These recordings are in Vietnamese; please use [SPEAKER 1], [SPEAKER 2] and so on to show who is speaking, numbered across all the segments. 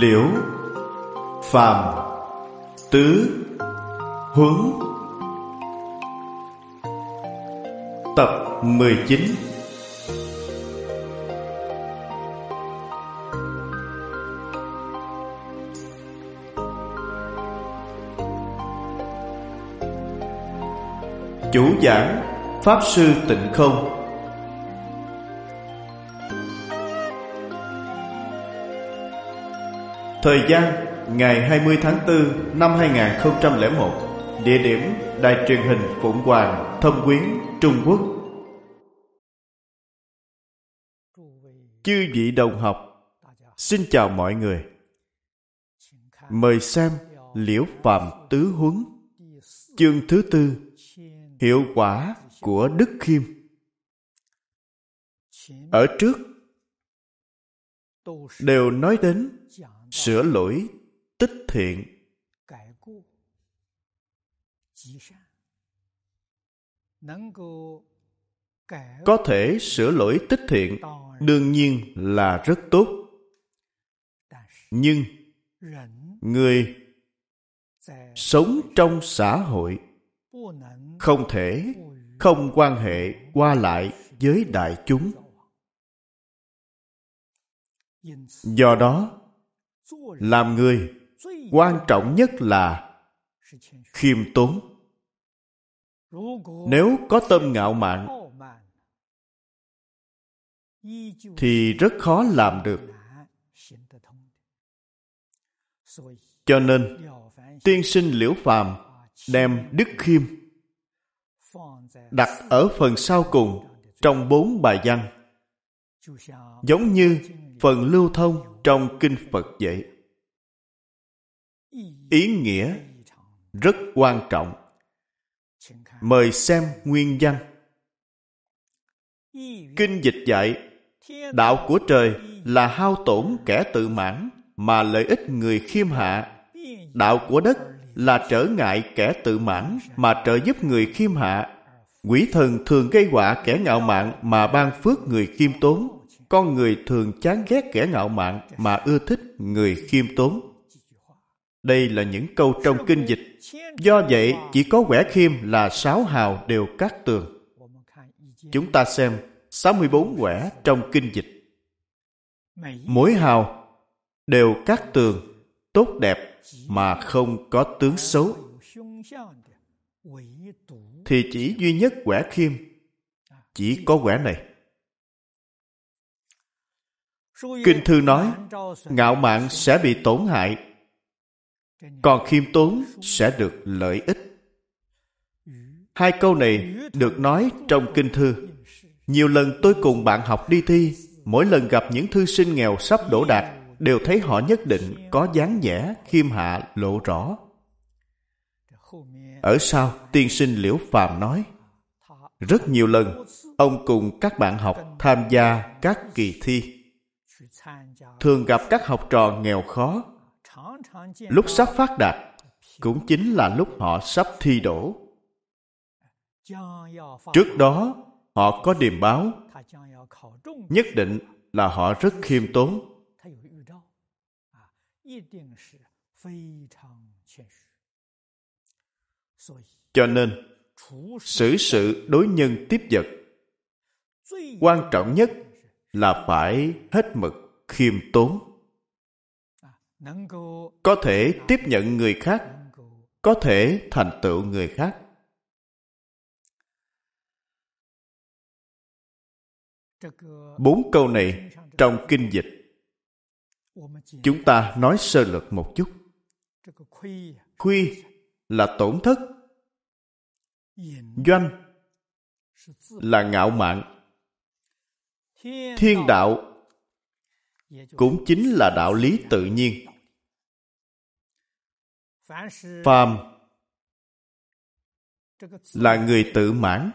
[SPEAKER 1] Liễu Phàm Tứ Huấn Tập 19 Chủ giảng Pháp Sư Tịnh Không Thời gian ngày 20 tháng 4 năm 2001 Địa điểm Đài truyền hình Phụng Hoàng, Thâm Quyến, Trung Quốc. Chư vị đồng học Xin chào mọi người. Mời xem Liễu Phạm Tứ Huấn Chương thứ tư Hiệu quả của Đức Khiêm. Ở trước Đều nói đến Sửa lỗi, tích thiện. Có thể sửa lỗi, tích thiện, đương nhiên là rất tốt. Nhưng người sống trong xã hội không thể không quan hệ qua lại với đại chúng. Do đó làm người quan trọng nhất là khiêm tốn. Nếu có tâm ngạo mạn thì rất khó làm được. Cho nên, tiên sinh liễu phàm đem đức khiêm đặt ở phần sau cùng trong bốn bài văn, giống như phần lưu thông trong kinh phật vậy ý nghĩa rất quan trọng. Mời xem nguyên văn. Kinh dịch dạy, đạo của trời là hao tổn kẻ tự mãn mà lợi ích người khiêm hạ. Đạo của đất là trở ngại kẻ tự mãn mà trợ giúp người khiêm hạ. Quỷ thần thường gây họa kẻ ngạo mạn mà ban phước người khiêm tốn con người thường chán ghét kẻ ngạo mạn mà ưa thích người khiêm tốn đây là những câu trong kinh dịch. Do vậy, chỉ có quẻ khiêm là sáu hào đều cát tường. Chúng ta xem 64 quẻ trong kinh dịch. Mỗi hào đều cát tường, tốt đẹp mà không có tướng xấu. Thì chỉ duy nhất quẻ khiêm, chỉ có quẻ này. Kinh thư nói, ngạo mạn sẽ bị tổn hại còn khiêm tốn sẽ được lợi ích. Hai câu này được nói trong kinh thư. Nhiều lần tôi cùng bạn học đi thi mỗi lần gặp những thư sinh nghèo sắp đổ đạt đều thấy họ nhất định có dáng vẻ khiêm hạ lộ rõ. Ở sau tiên sinh liễu phàm nói rất nhiều lần ông cùng các bạn học tham gia các kỳ thi thường gặp các học trò nghèo khó. lúc sắp phát đạt cũng chính là lúc họ sắp thi đổ trước đó họ có điềm báo. nhất định là họ rất khiêm tốn. cho nên xử sự đối nhân tiếp vật. quan trọng nhất là phải hết mực khiêm tốn. Có thể tiếp nhận người khác, có thể thành tựu người khác. Bốn câu này trong kinh dịch. Chúng ta nói sơ lược một chút. Khuy là tổn thất. Doanh là ngạo mạn thiên đạo cũng chính là đạo lý tự nhiên. Phàm là người tự mãn.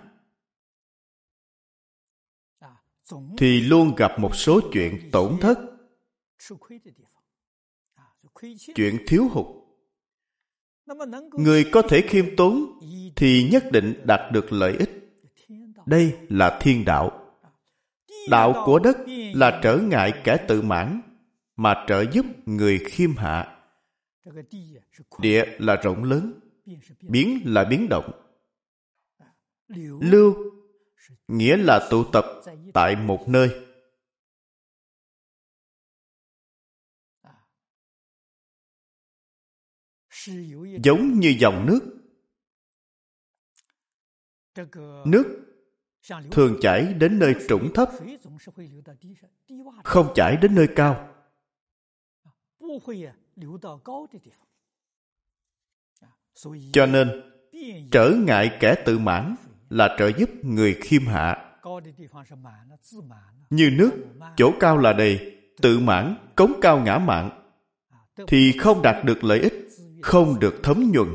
[SPEAKER 1] Thì luôn gặp một số chuyện tổn thất. Chuyện thiếu hụt. Người có thể khiêm tốn thì nhất định đạt được lợi ích. Đây là thiên đạo đạo của đất là trở ngại kẻ tự mãn, mà trợ giúp người khiêm hạ. Địa là rộng lớn, biến là biến động. Lưu, nghĩa là tụ tập tại một nơi. Giống như dòng nước. Nước thường chảy đến nơi trũng thấp. Không chảy đến nơi cao. Cho nên, trở ngại kẻ tự mãn là trợ giúp người khiêm hạ. Như nước, chỗ cao là đầy, tự mãn, cống cao ngã mạn. Thì không đạt được lợi ích, không được thấm nhuần.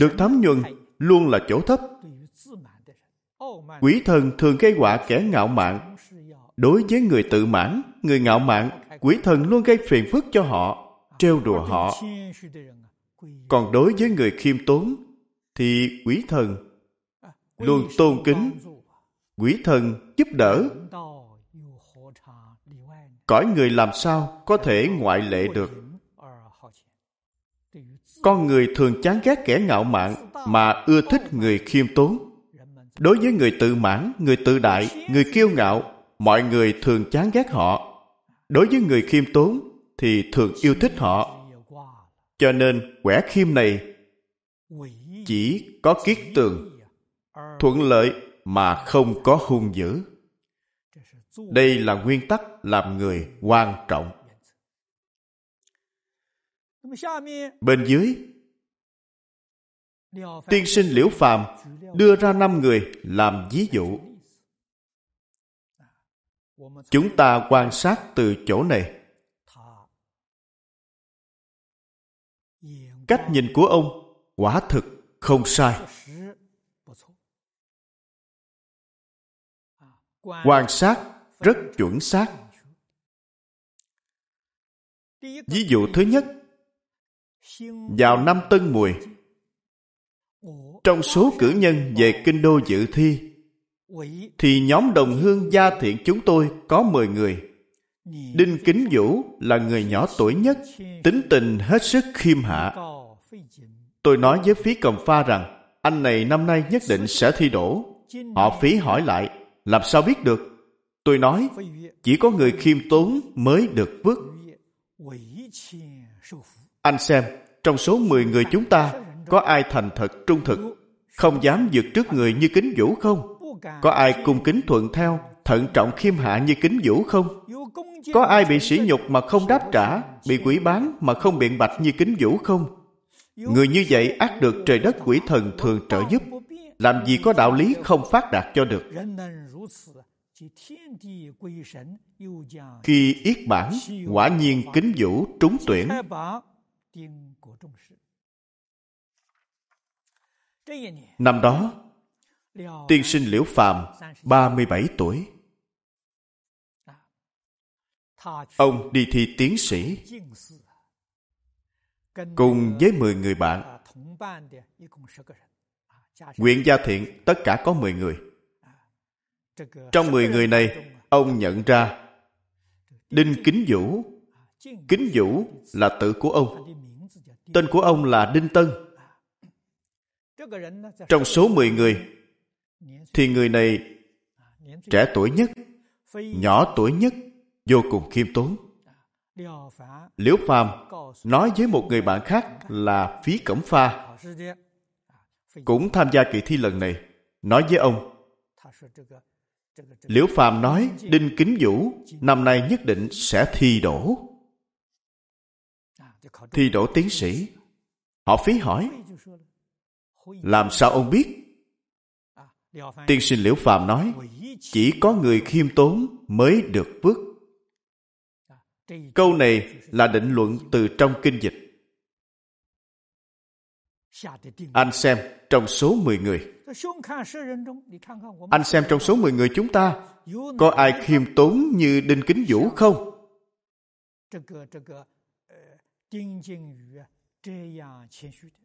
[SPEAKER 1] Được thấm nhuần luôn là chỗ thấp. Quỷ thần thường gây họa kẻ ngạo mạn. Đối với người tự mãn, người ngạo mạn, quỷ thần luôn gây phiền phức cho họ, trêu đùa họ. Còn đối với người khiêm tốn, thì quỷ thần luôn tôn kính. Quỷ thần giúp đỡ. Cõi người làm sao có thể ngoại lệ được? Con người thường chán ghét kẻ ngạo mạn mà ưa thích người khiêm tốn. Đối với người tự mãn, người tự đại, người kiêu ngạo, mọi người thường chán ghét họ. Đối với người khiêm tốn thì thường yêu thích họ. Cho nên quẻ khiêm này chỉ có kiết tường, thuận lợi mà không có hung dữ. Đây là nguyên tắc làm người quan trọng bên dưới, tiên sinh liễu phàm đưa ra năm người làm ví dụ. Chúng ta quan sát từ chỗ này. Cách nhìn của ông quả thực không sai. Quan sát rất chuẩn xác. Ví dụ thứ nhất vào năm tân mùi trong số cử nhân về kinh đô dự thi thì nhóm đồng hương gia thiện chúng tôi có 10 người. Đinh Kính Vũ là người nhỏ tuổi nhất, tính tình hết sức khiêm hạ. Tôi nói với phí cầm pha rằng, anh này năm nay nhất định sẽ thi đổ. Họ phí hỏi lại, làm sao biết được? Tôi nói, chỉ có người khiêm tốn mới được vứt. Anh xem, trong số 10 người chúng ta, có ai thành thật trung thực, không dám vượt trước người như kính vũ không? Có ai cung kính thuận theo, thận trọng khiêm hạ như kính vũ không? Có ai bị sỉ nhục mà không đáp trả, bị quỷ bán mà không biện bạch như kính vũ không? Người như vậy ác được trời đất quỷ thần thường trợ giúp. Làm gì có đạo lý không phát đạt cho được. Khi yết bản, quả nhiên kính vũ trúng tuyển. Năm đó, tiên sinh Liễu Phàm 37 tuổi. Ông đi thi tiến sĩ cùng với 10 người bạn. Nguyện gia thiện tất cả có 10 người. Trong 10 người này, ông nhận ra Đinh Kính Vũ. Kính Vũ là tự của ông. Tên của ông là Đinh Tân. Trong số 10 người, thì người này trẻ tuổi nhất, nhỏ tuổi nhất, vô cùng khiêm tốn. Liễu Phàm nói với một người bạn khác là Phí Cẩm Pha, cũng tham gia kỳ thi lần này, nói với ông, Liễu Phàm nói Đinh Kính Vũ năm nay nhất định sẽ thi đổ. Thi đỗ tiến sĩ. Họ phí hỏi, làm sao ông biết? Tiên sinh Liễu Phàm nói, chỉ có người khiêm tốn mới được phước. Câu này là định luận từ trong kinh dịch. Anh xem trong số 10 người. Anh xem trong số 10 người chúng ta, có ai khiêm tốn như Đinh Kính Vũ không? 丁敬宇啊，这样谦虚的。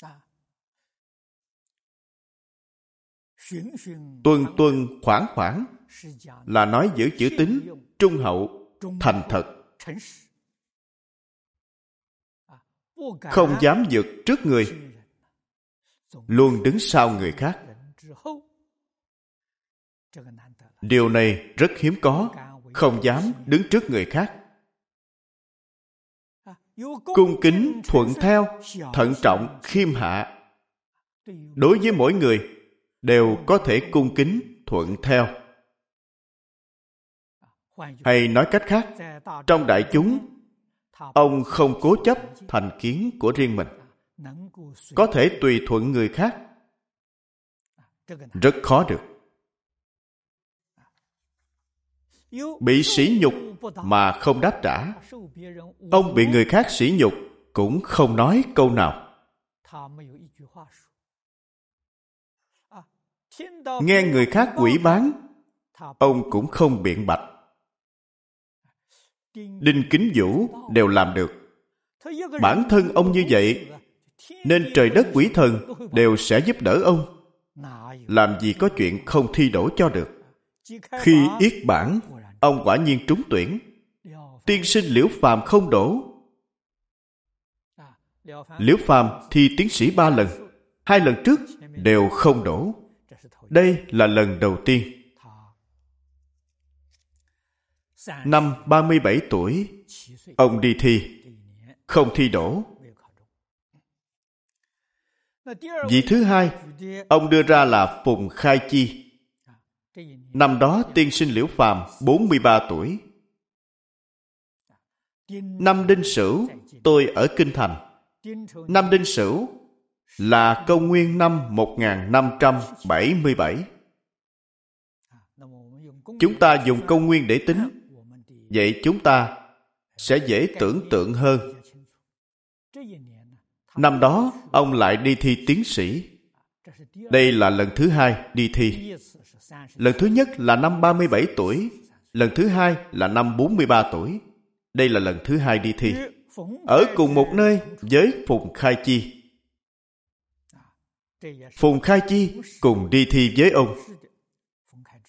[SPEAKER 1] 啊，tuân tuân khoảng khoảng là nói giữ chữ tín trung hậu thành thật không dám vượt trước người luôn đứng sau người khác điều này rất hiếm có, không dám đứng trước người khác. Cung kính thuận theo, thận trọng, khiêm hạ. Đối với mỗi người, đều có thể cung kính thuận theo. Hay nói cách khác, trong đại chúng, ông không cố chấp thành kiến của riêng mình. Có thể tùy thuận người khác. Rất khó được. Bị sỉ nhục mà không đáp trả. Ông bị người khác sỉ nhục cũng không nói câu nào. Nghe người khác quỷ bán, ông cũng không biện bạch. Đinh kính vũ đều làm được. Bản thân ông như vậy, nên trời đất quỷ thần đều sẽ giúp đỡ ông. Làm gì có chuyện không thi đổ cho được. Khi yết bản ông quả nhiên trúng tuyển. Tiên sinh liễu phàm không đổ. Liễu phàm thi tiến sĩ ba lần. Hai lần trước đều không đổ. Đây là lần đầu tiên. Năm 37 tuổi, ông đi thi. Không thi đổ. Vị thứ hai, ông đưa ra là phùng khai chi. Năm đó tiên sinh Liễu Phàm 43 tuổi. Năm Đinh Sửu, tôi ở Kinh Thành. Năm Đinh Sửu là công nguyên năm 1577. Chúng ta dùng công nguyên để tính. Vậy chúng ta sẽ dễ tưởng tượng hơn. Năm đó, ông lại đi thi tiến sĩ. Đây là lần thứ hai đi thi. Lần thứ nhất là năm 37 tuổi, lần thứ hai là năm 43 tuổi. Đây là lần thứ hai đi thi. Ở cùng một nơi với Phùng Khai Chi. Phùng Khai Chi cùng đi thi với ông.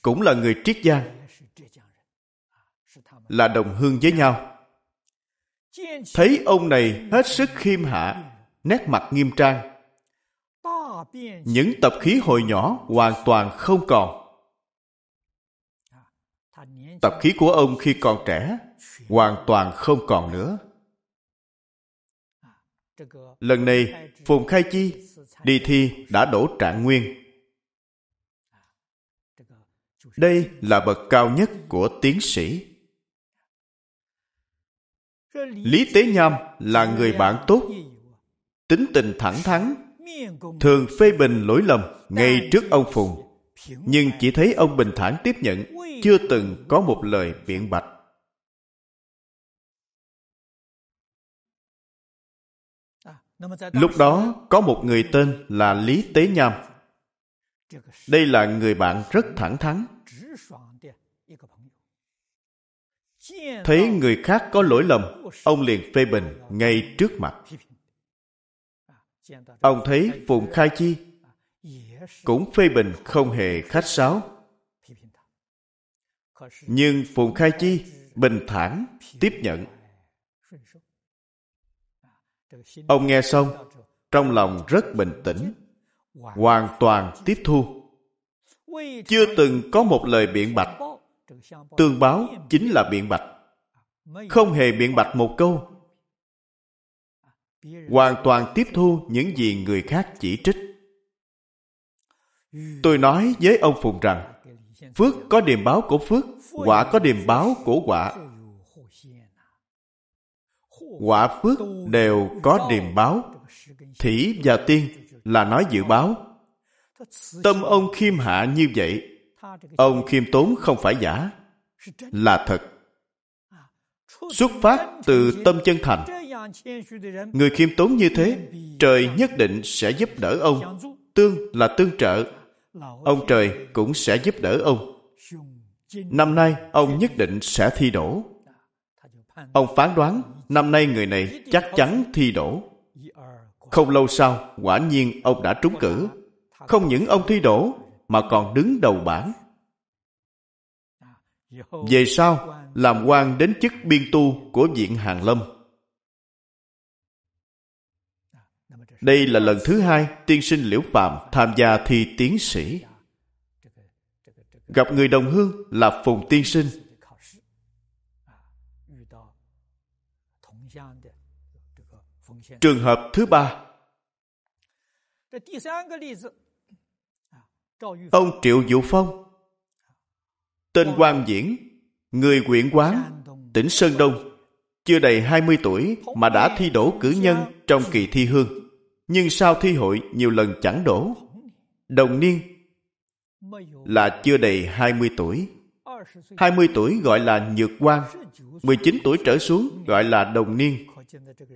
[SPEAKER 1] Cũng là người Triết Giang. Là đồng hương với nhau. Thấy ông này hết sức khiêm hạ, nét mặt nghiêm trang. Những tập khí hồi nhỏ hoàn toàn không còn tập khí của ông khi còn trẻ, hoàn toàn không còn nữa. Lần này, phùng khai chi đi thi đã đổ trạng nguyên. Đây là bậc cao nhất của tiến sĩ. Lý tế nham là người bạn tốt, tính tình thẳng thắn, thường phê bình lỗi lầm ngay trước ông phùng nhưng chỉ thấy ông bình thản tiếp nhận, chưa từng có một lời biện bạch. Lúc đó, có một người tên là lý tế nham. Đây là người bạn rất thẳng thắn. Thấy người khác có lỗi lầm, ông liền phê bình ngay trước mặt. Ông thấy phùng khai chi cũng phê bình không hề khách sáo. Nhưng phùng khai chi bình thản tiếp nhận. Ông nghe xong, trong lòng rất bình tĩnh, hoàn toàn tiếp thu. Chưa từng có một lời biện bạch. Tương báo chính là biện bạch. Không hề biện bạch một câu. Hoàn toàn tiếp thu những gì người khác chỉ trích tôi nói với ông phùng rằng, phước có điềm báo của phước, quả có điềm báo của quả. Quả phước đều có điềm báo. Thủy và tiên là nói dự báo. Tâm ông khiêm hạ như vậy, ông khiêm tốn không phải giả, là thật. Xuất phát từ tâm chân thành. Người khiêm tốn như thế, trời nhất định sẽ giúp đỡ ông, tương là tương trợ ông trời cũng sẽ giúp đỡ ông năm nay ông nhất định sẽ thi đổ ông phán đoán năm nay người này chắc chắn thi đổ không lâu sau quả nhiên ông đã trúng cử không những ông thi đổ mà còn đứng đầu bảng. Về sau, làm quan đến chức biên tu của Viện Hàng Lâm. Đây là lần thứ hai tiên sinh Liễu Phạm tham gia thi tiến sĩ. Gặp người đồng hương là Phùng Tiên Sinh. Trường hợp thứ ba Ông Triệu Dụ Phong Tên quan Diễn, Người Quyện quán, Tỉnh Sơn Đông chưa đầy 20 tuổi mà đã thi đổ cử nhân trong kỳ thi hương. Nhưng sau thi hội nhiều lần chẳng đổ Đồng niên là chưa đầy 20 tuổi. 20 tuổi gọi là nhược quan 19 tuổi trở xuống gọi là đồng niên.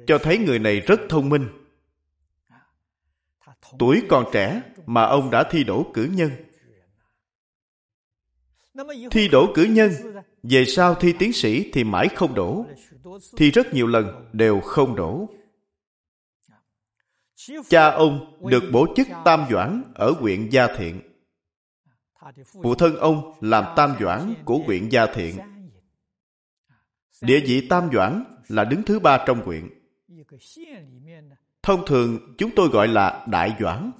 [SPEAKER 1] Cho thấy người này rất thông minh. Tuổi còn trẻ mà ông đã thi đổ cử nhân thi đỗ cử nhân. Về sau thi tiến sĩ thì mãi không đổ. Thi rất nhiều lần, đều không đổ. Cha ông được bổ chức tam doãn ở huyện gia thiện. Phụ thân ông làm tam doãn của huyện gia thiện. Địa vị tam doãn là đứng thứ ba trong huyện. Thông thường chúng tôi gọi là đại doãn.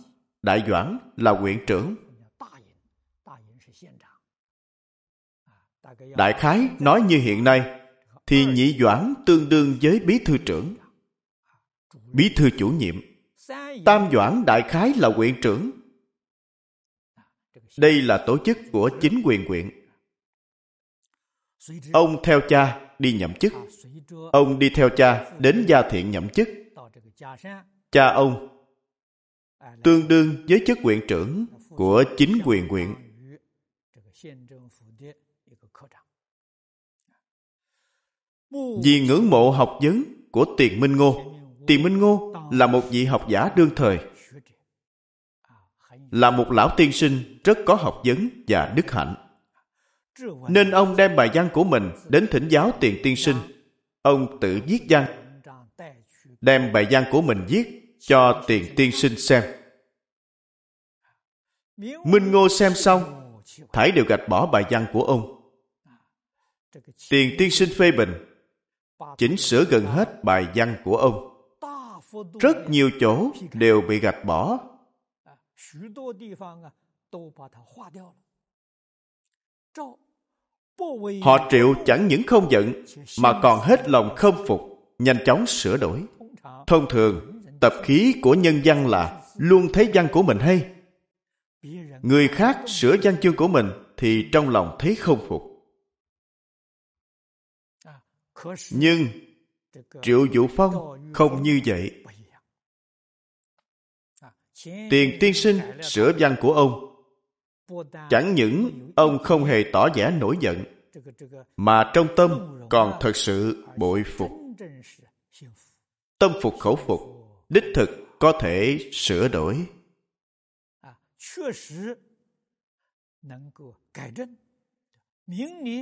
[SPEAKER 1] Đại doãn là huyện trưởng. Đại khái nói như hiện nay, thì nhị doãn tương đương với bí thư trưởng. Bí thư chủ nhiệm. Tam doãn đại khái là huyện trưởng. Đây là tổ chức của chính quyền huyện. Ông theo cha đi nhậm chức. Ông đi theo cha đến gia thiện nhậm chức. Cha ông tương đương với chức huyện trưởng của chính quyền huyện. Vì ngưỡng mộ học vấn của tiền minh ngô, tiền minh ngô là một vị học giả đương thời, là một lão tiên sinh rất có học vấn và đức hạnh. Nên ông đem bài văn của mình đến thỉnh giáo tiền tiên sinh. Ông tự viết văn, đem bài văn của mình viết cho tiền tiên sinh xem. Minh ngô xem xong, Thải đều gạch bỏ bài văn của ông. Tiền tiên sinh phê bình chỉnh sửa gần hết bài văn của ông. Rất nhiều chỗ đều bị gạch bỏ. Họ triệu chẳng những không giận, mà còn hết lòng khâm phục, nhanh chóng sửa đổi. Thông thường, tập khí của nhân văn là luôn thấy văn của mình hay. Người khác sửa văn chương của mình thì trong lòng thấy không phục nhưng triệu vũ phong không như vậy. Tiền tiên sinh, sửa văn của ông. Chẳng những ông không hề tỏ vẻ nổi giận, mà trong tâm còn thật sự bội phục. Tâm phục khẩu phục, đích thực có thể sửa đổi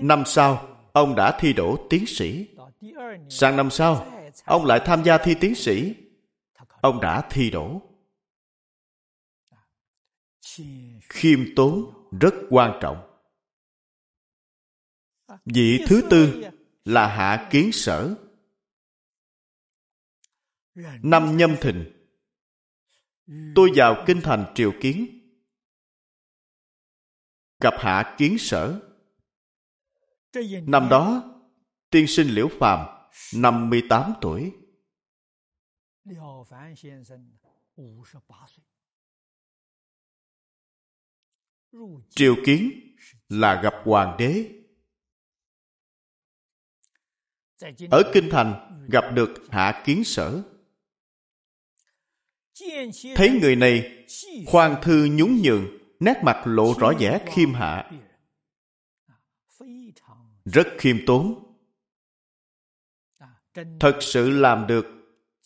[SPEAKER 1] năm sau, ông đã thi đỗ tiến sĩ. Sang năm sau, ông lại tham gia thi tiến sĩ. Ông đã thi đỗ. Khiêm tốn rất quan trọng. Vị thứ tư là hạ kiến sở. Năm nhâm thìn, tôi vào kinh thành triều kiến, gặp hạ kiến sở năm đó tiên sinh liễu phàm 58 tuổi. Triều kiến là gặp hoàng đế. Ở kinh thành gặp được hạ kiến sở. Thấy người này khoan thư nhún nhường nét mặt lộ rõ vẻ khiêm hạ rất khiêm tốn. Thật sự làm được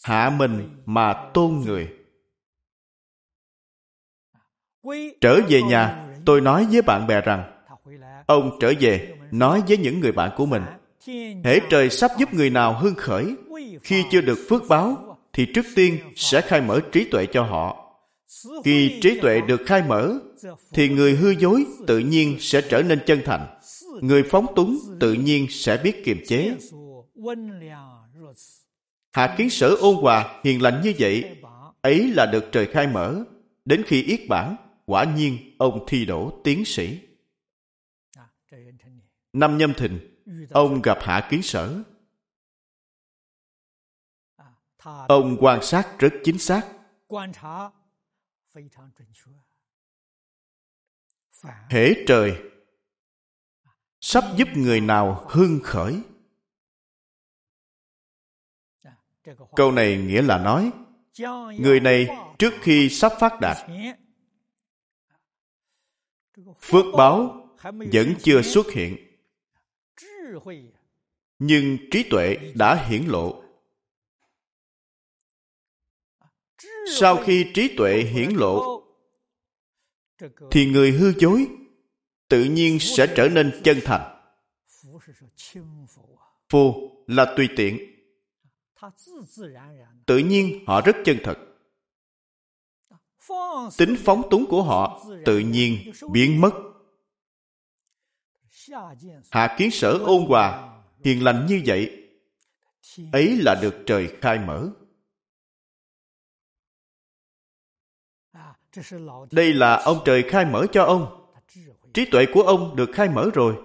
[SPEAKER 1] hạ mình mà tôn người. Trở về nhà tôi nói với bạn bè rằng ông trở về nói với những người bạn của mình. hễ trời sắp giúp người nào hưng khởi khi chưa được phước báo thì trước tiên sẽ khai mở trí tuệ cho họ. Khi trí tuệ được khai mở thì người hư dối tự nhiên sẽ trở nên chân thành người phóng túng tự nhiên sẽ biết kiềm chế. Hạ kiến sở ôn hòa hiền lành như vậy, ấy là được trời khai mở. Đến khi yết bản, quả nhiên ông thi đỗ tiến sĩ. Năm nhâm thìn, ông gặp hạ kiến sở. Ông quan sát rất chính xác. Hễ trời sắp giúp người nào hưng khởi. Câu này nghĩa là nói, người này trước khi sắp phát đạt, phước báo vẫn chưa xuất hiện, nhưng trí tuệ đã hiển lộ. Sau khi trí tuệ hiển lộ, thì người hư dối tự nhiên sẽ trở nên chân thành. Phù là tùy tiện. Tự nhiên họ rất chân thật. Tính phóng túng của họ tự nhiên biến mất. Hạ kiến sở ôn hòa, hiền lành như vậy, ấy là được trời khai mở. Đây là ông trời khai mở cho ông trí tuệ của ông được khai mở rồi.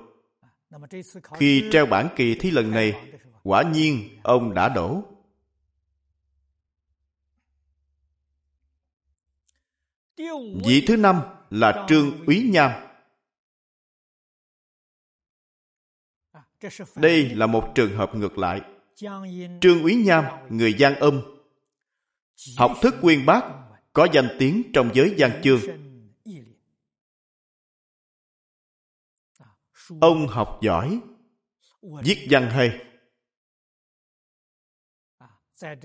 [SPEAKER 1] Khi treo bản kỳ thi lần này, quả nhiên ông đã đổ. Vị thứ năm là trương úy nham. Đây là một trường hợp ngược lại. Trương úy nham, người giang âm. Học thức quyên bác, có danh tiếng trong giới gian chương. Ông học giỏi. Viết văn hay.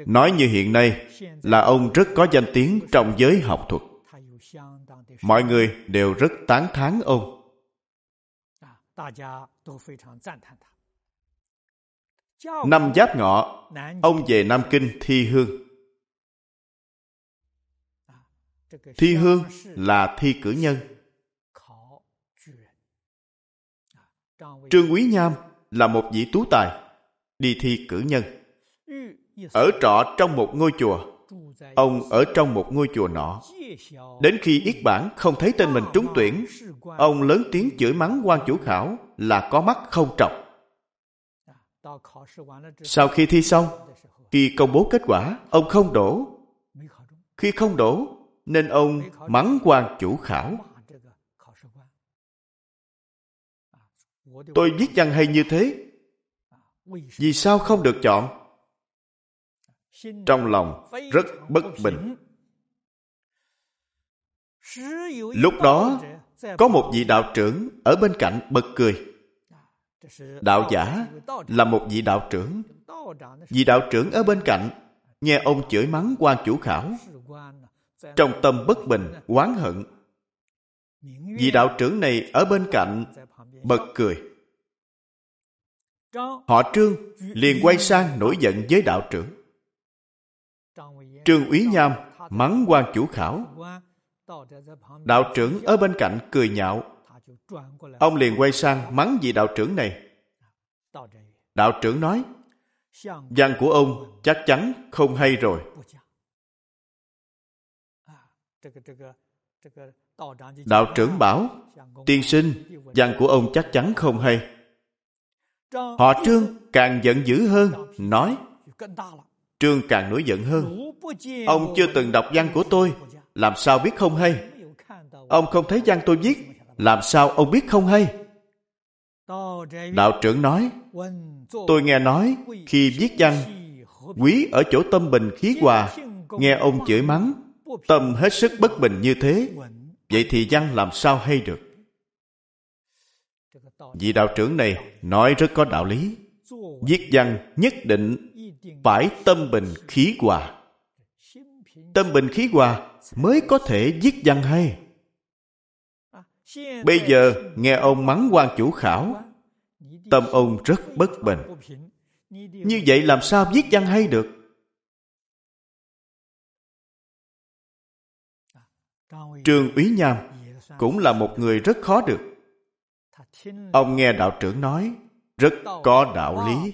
[SPEAKER 1] Nói như hiện nay là ông rất có danh tiếng trong giới học thuật. Mọi người đều rất tán thán ông. Năm giáp ngọ, ông về nam kinh thi hương. Thi hương là thi cử nhân. Trương quý nham là một vị tú tài đi thi cử nhân. Ở trọ trong một ngôi chùa ông ở trong một ngôi chùa nọ. Đến khi yết bản không thấy tên mình trúng tuyển ông lớn tiếng chửi mắng quan chủ khảo là có mắt không trọc. Sau khi thi xong khi công bố kết quả ông không đổ. Khi không đổ nên ông mắng quan chủ khảo tôi viết văn hay như thế. Vì sao không được chọn? Trong lòng rất bất bình. lúc đó có một vị đạo trưởng ở bên cạnh bật cười. Đạo giả là một vị đạo trưởng. vị đạo trưởng ở bên cạnh nghe ông chửi mắng quan chủ khảo. trong tâm bất bình oán hận. Vị đạo trưởng này ở bên cạnh bật cười. Họ trương liền quay sang nổi giận với đạo trưởng. Trương úy nham mắng quan chủ khảo. Đạo trưởng ở bên cạnh cười nhạo. Ông liền quay sang mắng vị đạo trưởng này. Đạo trưởng nói văn của ông chắc chắn không hay rồi đạo trưởng bảo, tiên sinh văn của ông chắc chắn không hay. Họ trương càng giận dữ hơn, nói, trương càng nổi giận hơn. Ông chưa từng đọc văn của tôi, làm sao biết không hay? Ông không thấy văn tôi viết, làm sao ông biết không hay? Đạo trưởng nói, tôi nghe nói, khi viết văn, quý ở chỗ tâm bình khí hòa, nghe ông chửi mắng, tâm hết sức bất bình như thế vậy thì văn làm sao hay được? Vị đạo trưởng này nói rất có đạo lý. Viết văn nhất định phải tâm bình khí hòa. Tâm bình khí hòa mới có thể viết văn hay. Bây giờ nghe ông mắng quan chủ khảo, tâm ông rất bất bình. Như vậy làm sao viết văn hay được? Trương Úy Nham cũng là một người rất khó được. Ông nghe đạo trưởng nói rất có đạo lý.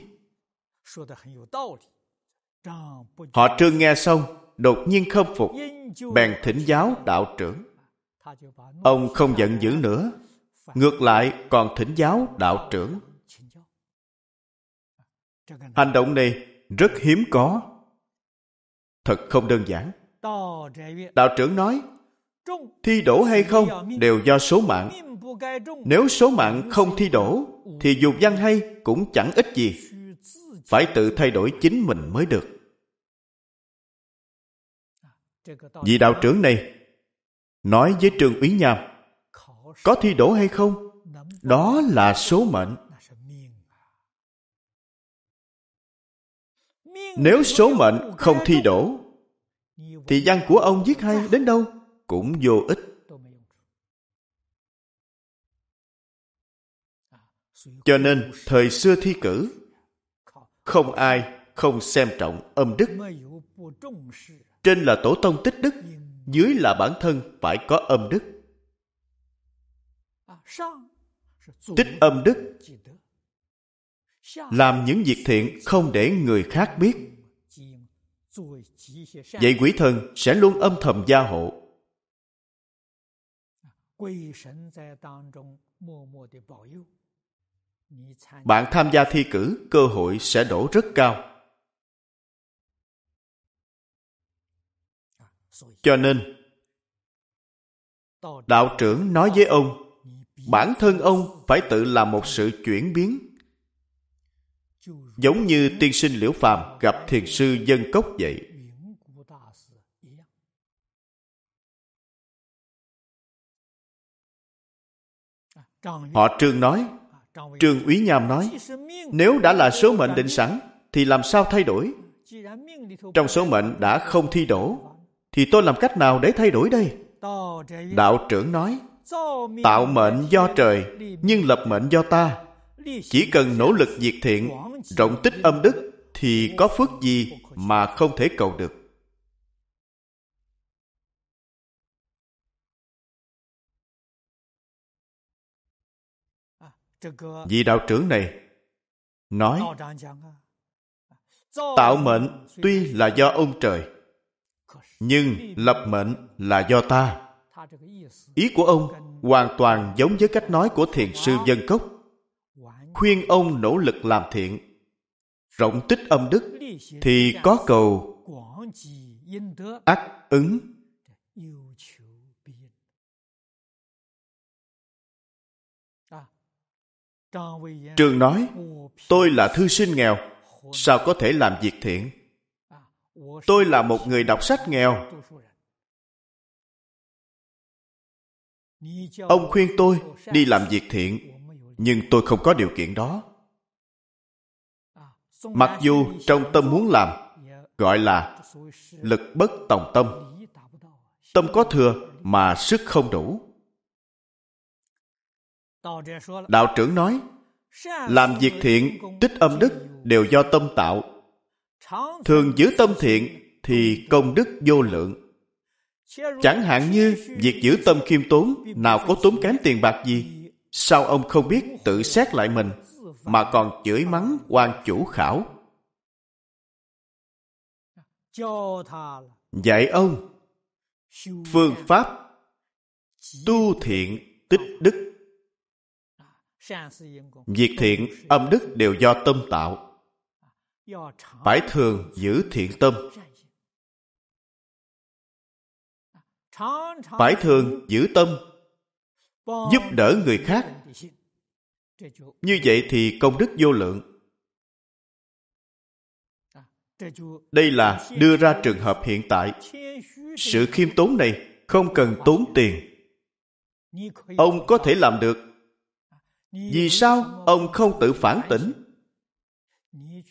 [SPEAKER 1] Họ trương nghe xong, đột nhiên không phục, bèn thỉnh giáo đạo trưởng. Ông không giận dữ nữa, ngược lại còn thỉnh giáo đạo trưởng. Hành động này rất hiếm có. Thật không đơn giản. Đạo trưởng nói, thi đổ hay không đều do số mạng. Nếu số mạng không thi đổ, thì dù văn hay cũng chẳng ích gì. Phải tự thay đổi chính mình mới được. Vị đạo trưởng này nói với Trương Úy Nham có thi đổ hay không? Đó là số mệnh. Nếu số mệnh không thi đổ thì văn của ông viết hay đến đâu cũng vô ích. Cho nên thời xưa thi cử không ai không xem trọng âm đức. Trên là tổ tông tích đức, dưới là bản thân phải có âm đức. Tích âm đức làm những việc thiện không để người khác biết. Vậy quỷ thần sẽ luôn âm thầm gia hộ. Bạn tham gia thi cử, cơ hội sẽ đổ rất cao. Cho nên, đạo trưởng nói với ông, bản thân ông phải tự làm một sự chuyển biến. Giống như tiên sinh Liễu Phàm gặp thiền sư Dân Cốc vậy. Họ Trương nói, Trương Úy Nham nói, nếu đã là số mệnh định sẵn, thì làm sao thay đổi? Trong số mệnh đã không thi đổ, thì tôi làm cách nào để thay đổi đây? Đạo trưởng nói, tạo mệnh do trời, nhưng lập mệnh do ta. Chỉ cần nỗ lực diệt thiện, rộng tích âm đức, thì có phước gì mà không thể cầu được. Vị đạo trưởng này nói tạo mệnh tuy là do ông trời nhưng lập mệnh là do ta. Ý của ông hoàn toàn giống với cách nói của thiền sư dân cốc. Khuyên ông nỗ lực làm thiện rộng tích âm đức thì có cầu ác ứng Trường nói, tôi là thư sinh nghèo, sao có thể làm việc thiện? Tôi là một người đọc sách nghèo. Ông khuyên tôi đi làm việc thiện, nhưng tôi không có điều kiện đó. Mặc dù trong tâm muốn làm, gọi là lực bất tòng tâm. Tâm có thừa mà sức không đủ. Đạo trưởng nói, làm việc thiện, tích âm đức đều do tâm tạo. Thường giữ tâm thiện thì công đức vô lượng. Chẳng hạn như việc giữ tâm khiêm tốn nào có tốn kém tiền bạc gì. Sao ông không biết tự xét lại mình mà còn chửi mắng quan chủ khảo? Dạy ông phương pháp tu thiện tích đức Việc thiện, âm đức đều do tâm tạo. Phải thường giữ thiện tâm. Phải thường giữ tâm, giúp đỡ người khác. Như vậy thì công đức vô lượng. Đây là đưa ra trường hợp hiện tại. Sự khiêm tốn này không cần tốn tiền. Ông có thể làm được vì sao ông không tự phản tỉnh,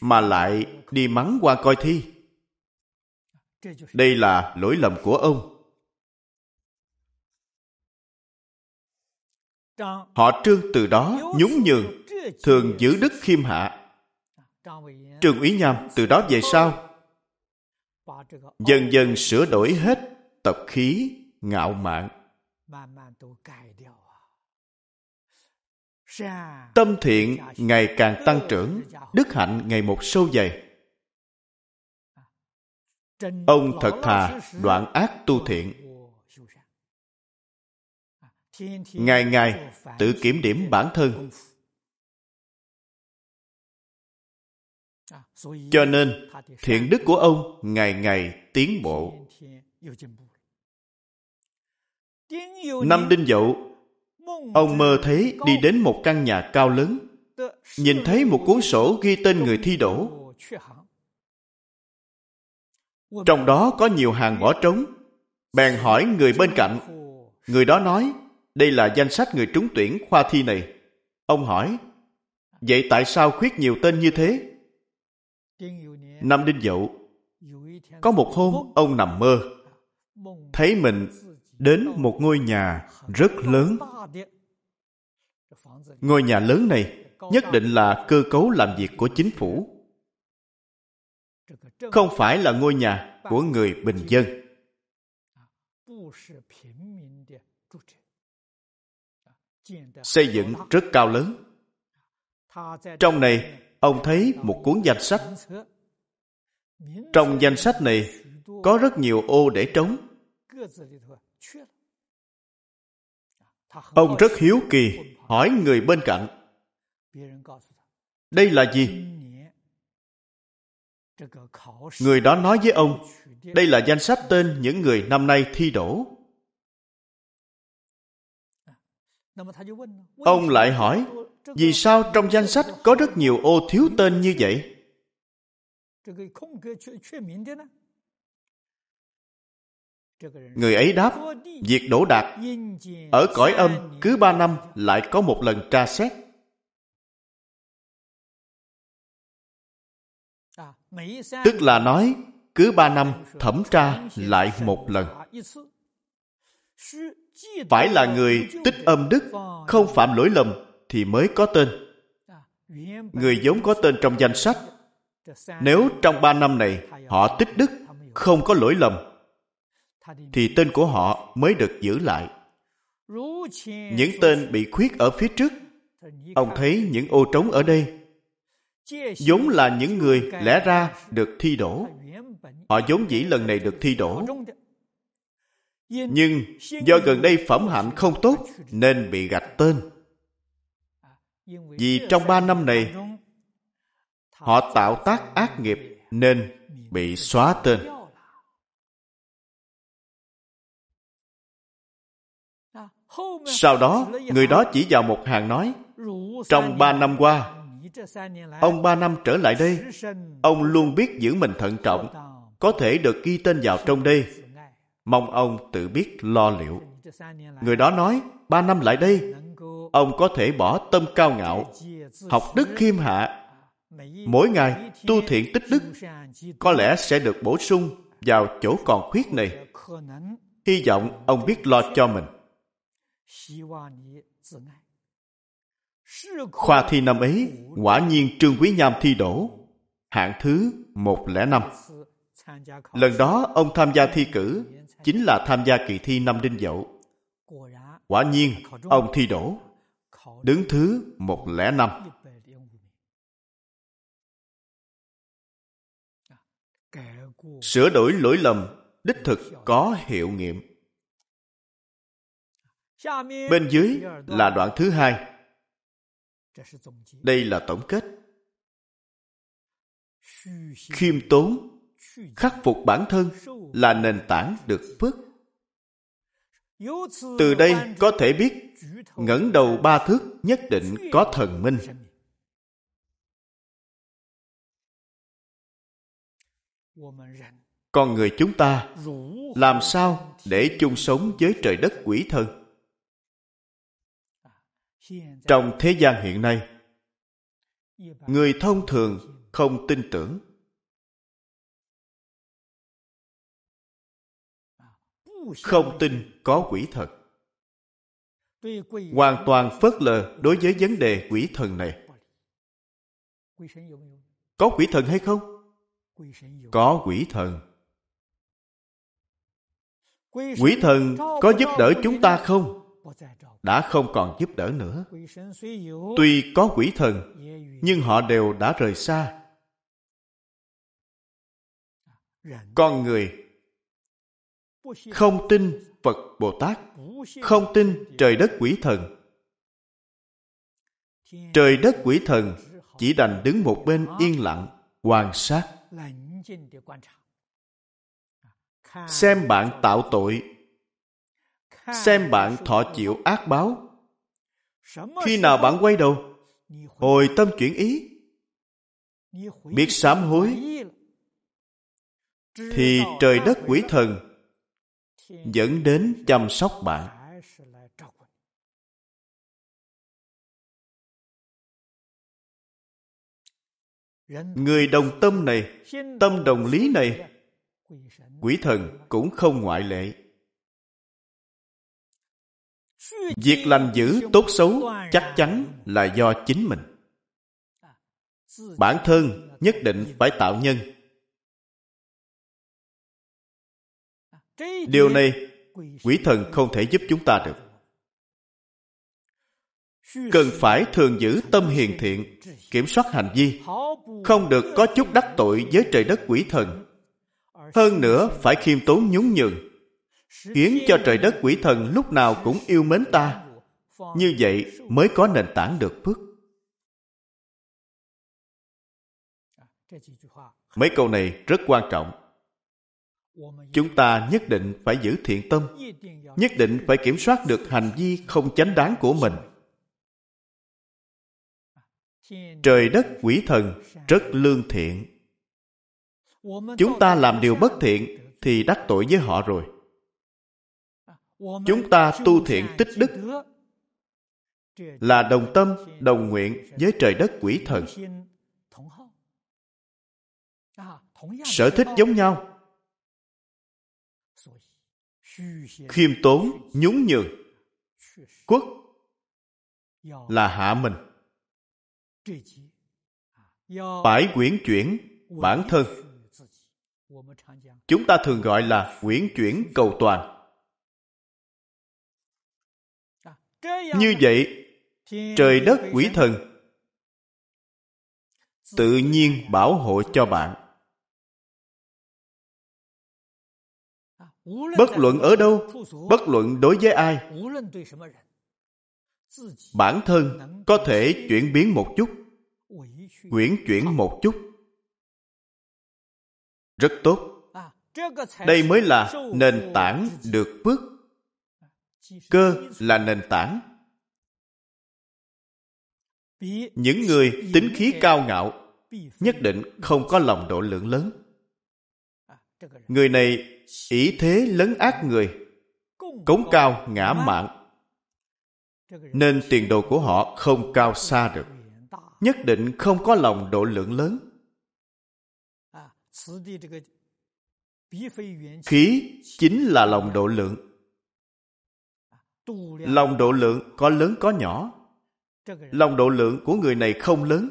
[SPEAKER 1] mà lại đi mắng qua coi thi? Đây là lỗi lầm của ông. Họ trương từ đó nhún nhường, thường giữ đức khiêm hạ. Trương úy nham từ đó về sau, dần dần sửa đổi hết tập khí, ngạo mạn tâm thiện ngày càng tăng trưởng đức hạnh ngày một sâu dày ông thật thà đoạn ác tu thiện ngày ngày tự kiểm điểm bản thân cho nên thiện đức của ông ngày ngày tiến bộ năm đinh dậu ông mơ thấy đi đến một căn nhà cao lớn. Nhìn thấy một cuốn sổ ghi tên người thi đổ trong đó có nhiều hàng bỏ trống. Bèn hỏi người bên cạnh. Người đó nói, đây là danh sách người trúng tuyển khoa thi này. Ông hỏi, vậy tại sao khuyết nhiều tên như thế? Năm đinh dậu, có một hôm ông nằm mơ, thấy mình đến một ngôi nhà rất lớn. Ngôi nhà lớn này nhất định là cơ cấu làm việc của chính phủ. Không phải là ngôi nhà của người bình dân. Xây dựng rất cao lớn. Trong này, ông thấy một cuốn danh sách. Trong danh sách này có rất nhiều ô để trống ông rất hiếu kỳ hỏi người bên cạnh. Đây là gì? Người đó nói với ông, đây là danh sách tên những người năm nay thi đổ. Ông lại hỏi, vì sao trong danh sách có rất nhiều ô thiếu tên như vậy? Người ấy đáp, việc đổ đạt ở cõi âm cứ ba năm lại có một lần tra xét. Tức là nói, cứ ba năm thẩm tra lại một lần. Phải là người tích âm đức, không phạm lỗi lầm thì mới có tên. Người vốn có tên trong danh sách. Nếu trong ba năm này họ tích đức, không có lỗi lầm thì tên của họ mới được giữ lại. Những tên bị khuyết ở phía trước, ông thấy những ô trống ở đây. Vốn là những người lẽ ra được thi đổ. Họ vốn dĩ lần này được thi đổ. Nhưng do gần đây phẩm hạnh không tốt nên bị gạch tên. Vì trong ba năm này, họ tạo tác ác nghiệp nên bị xóa tên. Sau đó, người đó chỉ vào một hàng nói, trong ba năm qua, ông ba năm trở lại đây, ông luôn biết giữ mình thận trọng, có thể được ghi tên vào trong đây. Mong ông tự biết lo liệu. Người đó nói, ba năm lại đây, ông có thể bỏ tâm cao ngạo, học đức khiêm hạ. Mỗi ngày tu thiện tích đức, có lẽ sẽ được bổ sung vào chỗ còn khuyết này. Hy vọng ông biết lo cho mình khoa thi năm ấy quả nhiên trương quý nham thi đổ. Hạng thứ 105 lần đó ông tham gia thi cử chính là tham gia kỳ thi năm đinh dậu. quả nhiên ông thi đổ. đứng thứ 105 sửa đổi lỗi lầm đích thực có hiệu nghiệm bên dưới là đoạn thứ hai đây là tổng kết。khiêm tốn khắc phục bản thân là nền tảng được phước từ đây có thể biết ngẩng đầu ba thước nhất định có thần minh con người chúng ta làm sao để chung sống với trời đất quỷ thần trong thế gian hiện nay người thông thường không tin tưởng. Không tin có quỷ thần. Hoàn toàn phớt lờ đối với vấn đề quỷ thần này. có quỷ thần hay không? Có quỷ thần. Quỷ thần có giúp đỡ chúng ta không đã không còn giúp đỡ nữa. Tuy có quỷ thần nhưng họ đều đã rời xa. Con người không tin phật bồ tát không tin trời đất quỷ thần. Trời đất quỷ thần chỉ đành đứng một bên yên lặng quan sát. Xem bạn tạo tội xem bạn thọ chịu ác báo. Khi nào bạn quay đầu, hồi tâm chuyển ý. Biết sám hối, thì trời đất quỷ thần dẫn đến chăm sóc bạn. Người đồng tâm này, tâm đồng lý này, quỷ thần cũng không ngoại lệ việc lành dữ tốt xấu chắc chắn là do chính mình. Bản thân nhất định phải tạo nhân. Điều này quỷ thần không thể giúp chúng ta được. Cần phải thường giữ tâm hiền thiện, kiểm soát hành vi, không được có chút đắc tội với trời đất quỷ thần. Hơn nữa, phải khiêm tốn nhún nhường khiến cho trời đất quỷ thần lúc nào cũng yêu mến ta. Như vậy mới có nền tảng được phước. Mấy câu này rất quan trọng. Chúng ta nhất định phải giữ thiện tâm, nhất định phải kiểm soát được hành vi không chánh đáng của mình. Trời đất quỷ thần rất lương thiện. Chúng ta làm điều bất thiện thì đắc tội với họ rồi chúng ta tu thiện tích đức. Là đồng tâm, đồng nguyện với trời đất quỷ thần. Sở thích giống nhau. Khiêm tốn, nhún nhường. Quốc là hạ mình. Phải quyển chuyển bản thân. Chúng ta thường gọi là quyển chuyển cầu toàn. Như vậy, trời đất quỷ thần tự nhiên bảo hộ cho bạn. Bất luận ở đâu, bất luận đối với ai, bản thân có thể chuyển biến một chút quyển chuyển một chút. Rất tốt. Đây mới là nền tảng được phước cơ là nền tảng. Những người tính khí cao ngạo nhất định không có lòng độ lượng lớn. Người này ý thế lấn ác người, cống cao ngã mạng nên tiền đồ của họ không cao xa được, nhất định không có lòng độ lượng lớn. Khí chính là lòng độ lượng lòng độ lượng có lớn có nhỏ. Lòng độ lượng của người này không lớn.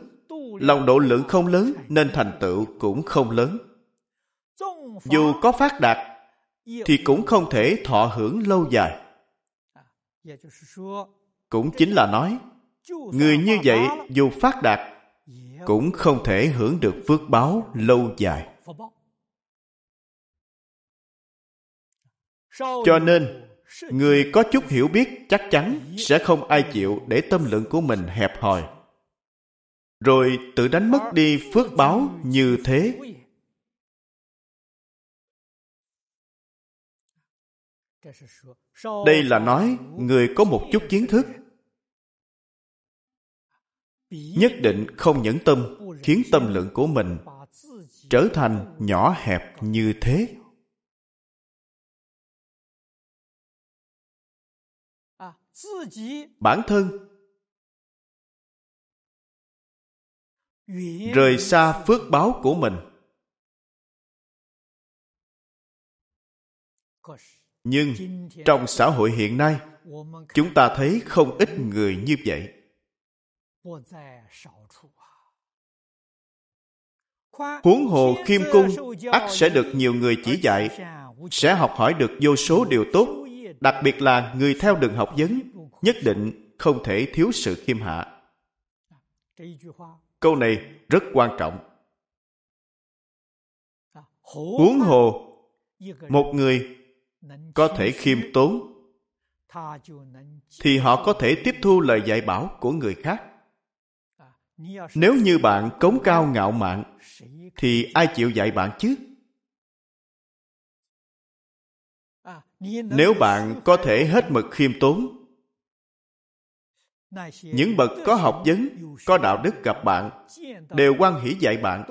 [SPEAKER 1] Lòng độ lượng không lớn nên thành tựu cũng không lớn. Dù có phát đạt thì cũng không thể thọ hưởng lâu dài. Cũng chính là nói người như vậy dù phát đạt cũng không thể hưởng được phước báo lâu dài. Cho nên người có chút hiểu biết chắc chắn sẽ không ai chịu để tâm lượng của mình hẹp hòi. Rồi tự đánh mất đi phước báo như thế. Đây là nói người có một chút kiến thức. Nhất định không nhẫn tâm khiến tâm lượng của mình trở thành nhỏ hẹp như thế. Bản thân. rời xa phước báo của mình. Nhưng trong xã hội hiện nay chúng ta thấy không ít người như vậy. Huống hồ khiêm cung ắt sẽ được nhiều người chỉ dạy sẽ học hỏi được vô số điều tốt đặc biệt là người theo đường học vấn, nhất định không thể thiếu sự khiêm hạ. Câu này rất quan trọng. Huống hồ, một người có thể khiêm tốn, thì họ có thể tiếp thu lời dạy bảo của người khác. Nếu như bạn cống cao ngạo mạn, thì ai chịu dạy bạn chứ? Nếu bạn có thể hết mực khiêm tốn những bậc có học vấn có đạo đức gặp bạn đều quan hỷ dạy bạn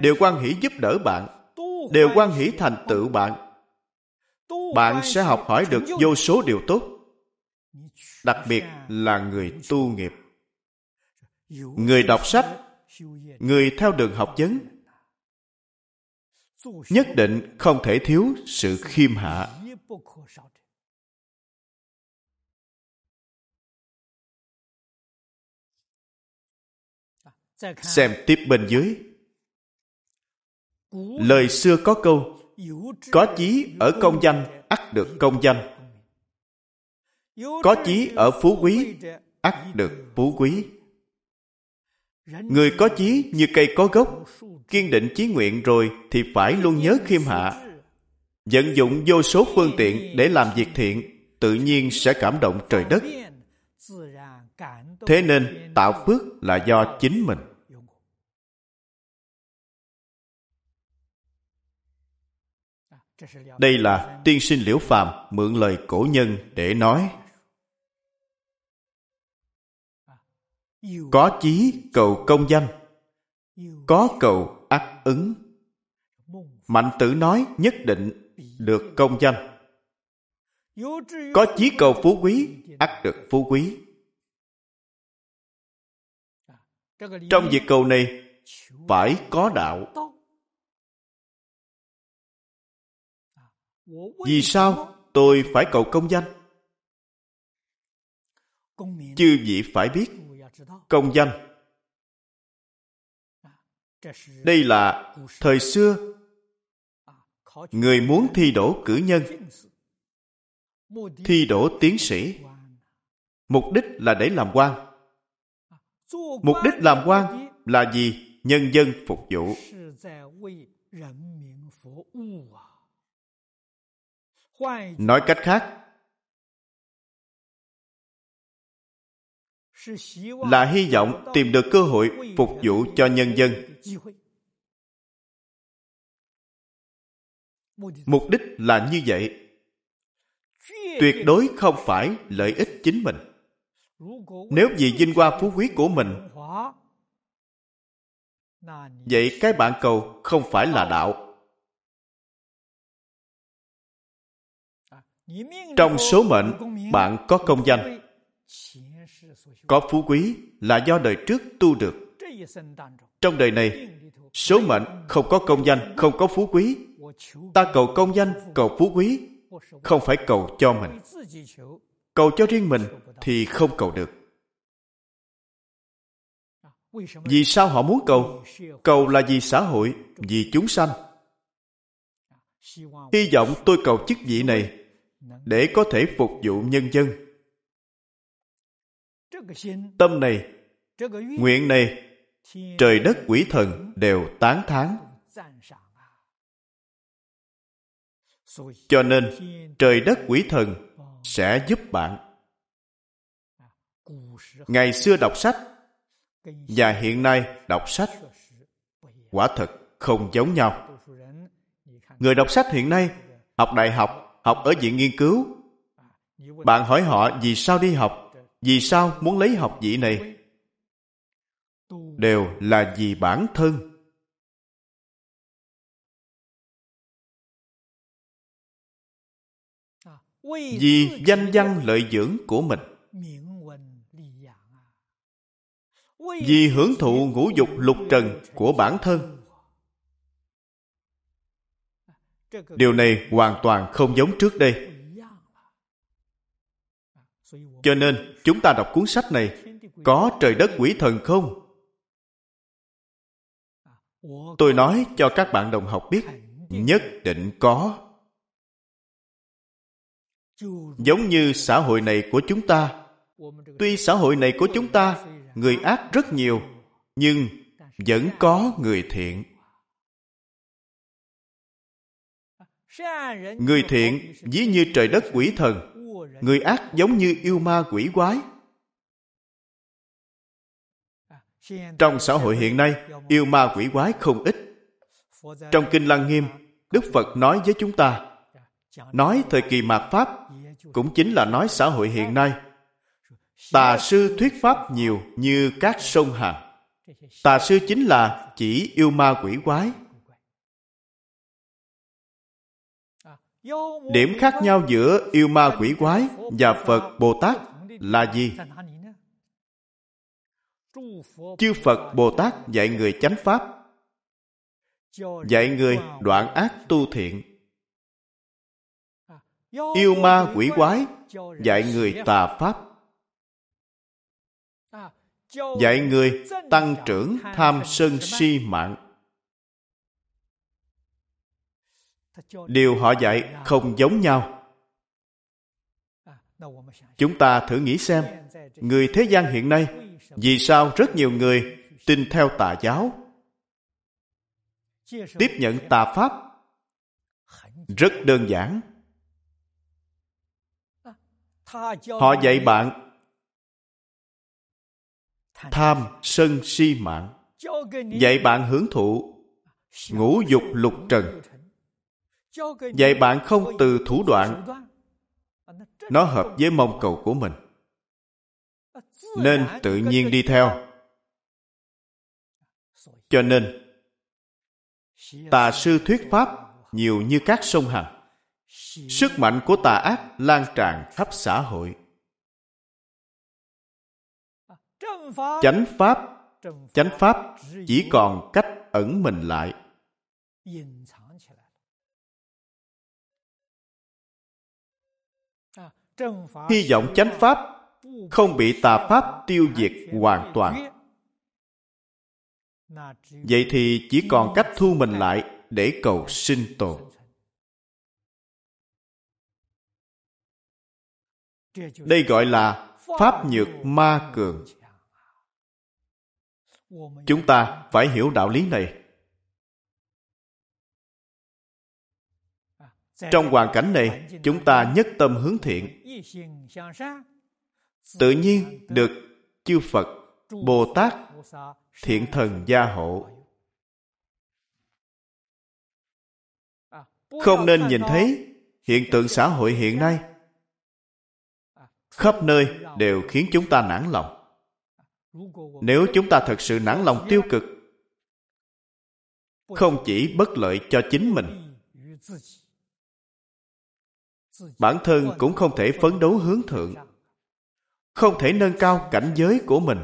[SPEAKER 1] đều quan hỷ giúp đỡ bạn đều quan hỷ thành tựu bạn. Bạn sẽ học hỏi được vô số điều tốt đặc biệt là người tu nghiệp. người đọc sách người theo đường học vấn nhất định không thể thiếu sự khiêm hạ xem tiếp bên dưới. lời xưa có câu có chí ở công danh ắt được công danh. có chí ở phú quý ắt được phú quý. người có chí như cây có gốc kiên định chí nguyện rồi thì phải luôn nhớ khiêm hạ vận dụng vô số phương tiện để làm việc thiện, tự nhiên sẽ cảm động trời đất. Thế nên tạo phước là do chính mình. Đây là tiên sinh liễu phàm mượn lời cổ nhân để nói. Có chí, cầu công danh. Có cầu ắt ứng. Mạnh tử nói nhất định được công danh. Có chí cầu phú quý, ắt được phú quý. Trong việc cầu này, phải có đạo. Vì sao tôi phải cầu công danh? Chư vị phải biết, công danh. Đây là thời xưa người muốn thi đỗ cử nhân. Thi đỗ tiến sĩ. Mục đích là để làm quan. Mục đích làm quan là gì? Nhân dân phục vụ. Nói cách khác, là hy vọng tìm được cơ hội phục vụ cho nhân dân. Mục đích là như vậy. Tuyệt đối không phải lợi ích chính mình. Nếu vì vinh hoa phú quý của mình, vậy cái bạn cầu không phải là đạo. Trong số mệnh, bạn có công danh. Có phú quý là do đời trước tu được. Trong đời này, số mệnh không có công danh, không có phú quý ta cầu công danh, cầu phú quý, không phải cầu cho mình. Cầu cho riêng mình thì không cầu được. Vì sao họ muốn cầu? Cầu là vì xã hội, vì chúng sanh. Hy vọng tôi cầu chức vị này để có thể phục vụ nhân dân. Tâm này, nguyện này, trời đất quỷ thần đều tán thán cho nên trời đất quỷ thần sẽ giúp bạn. Ngày xưa đọc sách và hiện nay đọc sách quả thật không giống nhau. Người đọc sách hiện nay học đại học học ở viện nghiên cứu. Bạn hỏi họ vì sao đi học vì sao muốn lấy học vị này? Đều là vì bản thân vì danh văn lợi dưỡng của mình. vì hưởng thụ ngũ dục lục trần của bản thân. điều này hoàn toàn không giống trước đây. Cho nên chúng ta đọc cuốn sách này có trời đất quỷ thần không? tôi nói cho các bạn đồng học biết nhất định có giống như xã hội này của chúng ta. Tuy xã hội này của chúng ta, người ác rất nhiều, nhưng vẫn có người thiện. Người thiện ví như trời đất quỷ thần, người ác giống như yêu ma quỷ quái. Trong xã hội hiện nay, yêu ma quỷ quái không ít. Trong kinh lăng nghiêm, đức phật nói với chúng ta nói thời kỳ mạt pháp cũng chính là nói xã hội hiện nay. Tà sư thuyết pháp nhiều như các sông hà tà sư chính là chỉ yêu ma quỷ quái. Điểm khác nhau giữa yêu ma quỷ quái và phật bồ tát là gì? Chư phật bồ tát dạy người chánh pháp, dạy người đoạn ác tu thiện yêu ma quỷ quái, dạy người tà pháp. Dạy người tăng trưởng tham sân si mạng. Điều họ dạy không giống nhau. Chúng ta thử nghĩ xem, người thế gian hiện nay, vì sao rất nhiều người tin theo tà giáo? Tiếp nhận tà pháp rất đơn giản họ dạy bạn tham sân si mạng. Dạy bạn hưởng thụ ngũ dục lục trần. Dạy bạn không từ thủ đoạn. nó hợp với mong cầu của mình. Nên tự nhiên đi theo. cho nên tà sư thuyết pháp nhiều như các sông hằng sức mạnh của tà ác lan tràn khắp xã hội. Chánh pháp chánh pháp chỉ còn cách ẩn mình lại. Hy vọng chánh pháp không bị tà pháp tiêu diệt hoàn toàn. Vậy thì chỉ còn cách thu mình lại để cầu sinh tồn. Đây gọi là pháp nhược ma cường. Chúng ta phải hiểu đạo lý này. Trong hoàn cảnh này, chúng ta nhất tâm hướng thiện. Tự nhiên được chư phật bồ tát thiện thần gia hộ. Không nên nhìn thấy hiện tượng xã hội hiện nay khắp nơi đều khiến chúng ta nản lòng. Nếu chúng ta thật sự nản lòng tiêu cực, không chỉ bất lợi cho chính mình, bản thân cũng không thể phấn đấu hướng thượng, không thể nâng cao cảnh giới của mình.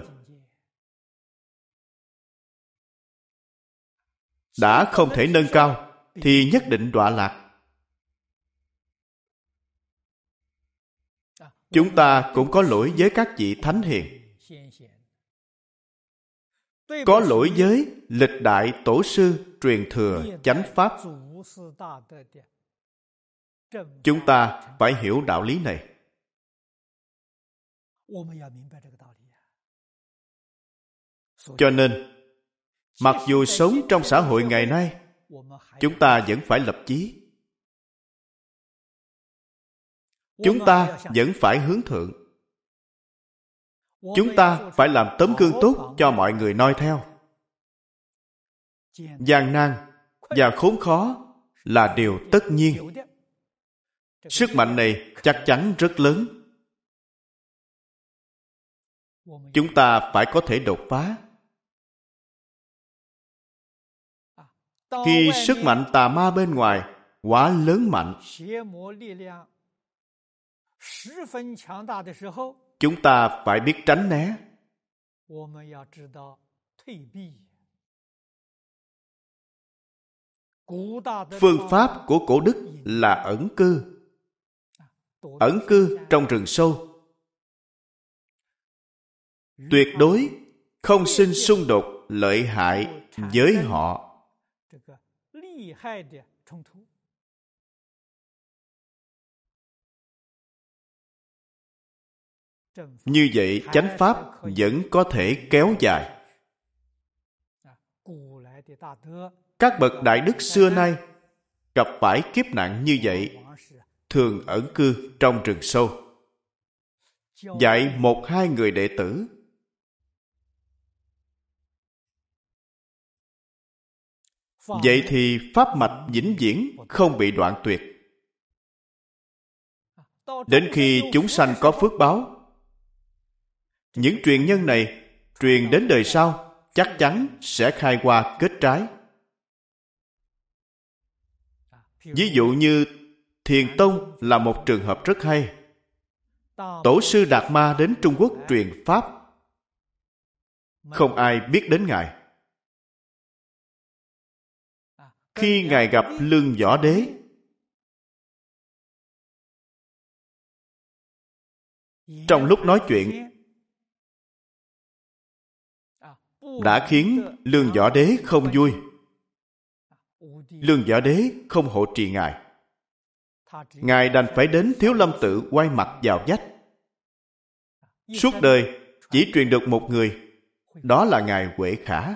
[SPEAKER 1] Đã không thể nâng cao thì nhất định đọa lạc. Chúng ta cũng có lỗi với các vị thánh hiền. Có lỗi với lịch đại tổ sư truyền thừa chánh pháp. Chúng ta phải hiểu đạo lý này. Cho nên, mặc dù sống trong xã hội ngày nay, chúng ta vẫn phải lập chí chúng ta vẫn phải hướng thượng. Chúng ta phải làm tấm gương tốt cho mọi người noi theo. Gian nan và khốn khó là điều tất nhiên. Sức mạnh này chắc chắn rất lớn. Chúng ta phải có thể đột phá. Khi sức mạnh tà ma bên ngoài quá lớn mạnh chúng ta phải biết tránh né. phương pháp của cổ đức là ẩn cư. Ẩn cư trong rừng sâu. Tuyệt đối không sinh xung đột lợi hại với họ như vậy, chánh pháp vẫn có thể kéo dài. Các bậc đại đức xưa nay gặp phải kiếp nạn như vậy, thường ẩn cư trong rừng sâu. Dạy một hai người đệ tử. Vậy thì pháp mạch vĩnh viễn không bị đoạn tuyệt. Đến khi chúng sanh có phước báo những truyền nhân này truyền đến đời sau, chắc chắn sẽ khai hoa kết trái. Ví dụ như thiền tông là một trường hợp rất hay. Tổ sư đạt ma đến trung quốc truyền pháp. Không ai biết đến ngài. Khi ngài gặp lương võ đế, trong lúc nói chuyện đã khiến lương võ đế không vui. Lương võ đế không hộ trì ngài. Ngài đành phải đến thiếu lâm tự quay mặt vào vách suốt đời chỉ truyền được một người, đó là ngài huệ khả.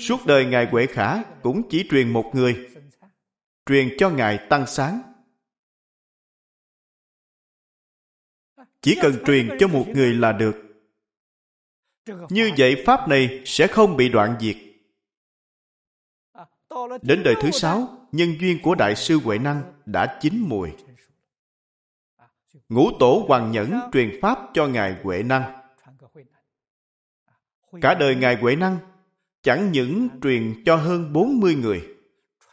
[SPEAKER 1] Suốt đời ngài huệ khả cũng chỉ truyền một người, truyền cho ngài tăng sáng. Chỉ cần truyền cho một người là được như vậy pháp này sẽ không bị đoạn diệt. Đến đời thứ sáu nhân duyên của đại sư huệ năng đã chín mùi. Ngũ tổ hoàng nhẫn truyền pháp cho ngài huệ năng. Cả đời ngài huệ năng chẳng những truyền cho hơn 40 người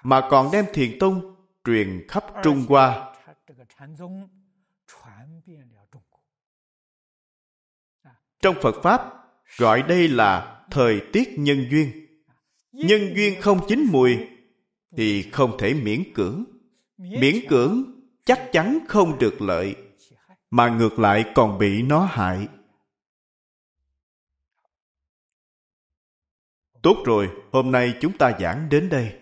[SPEAKER 1] mà còn đem thiền tông truyền khắp Trung Hoa. Trong Phật Pháp, gọi đây là thời tiết nhân duyên. Nhân duyên không chín mùi thì không thể miễn cưỡng. Miễn cưỡng chắc chắn không được lợi, mà ngược lại còn bị nó hại. Tốt rồi, hôm nay chúng ta giảng đến đây.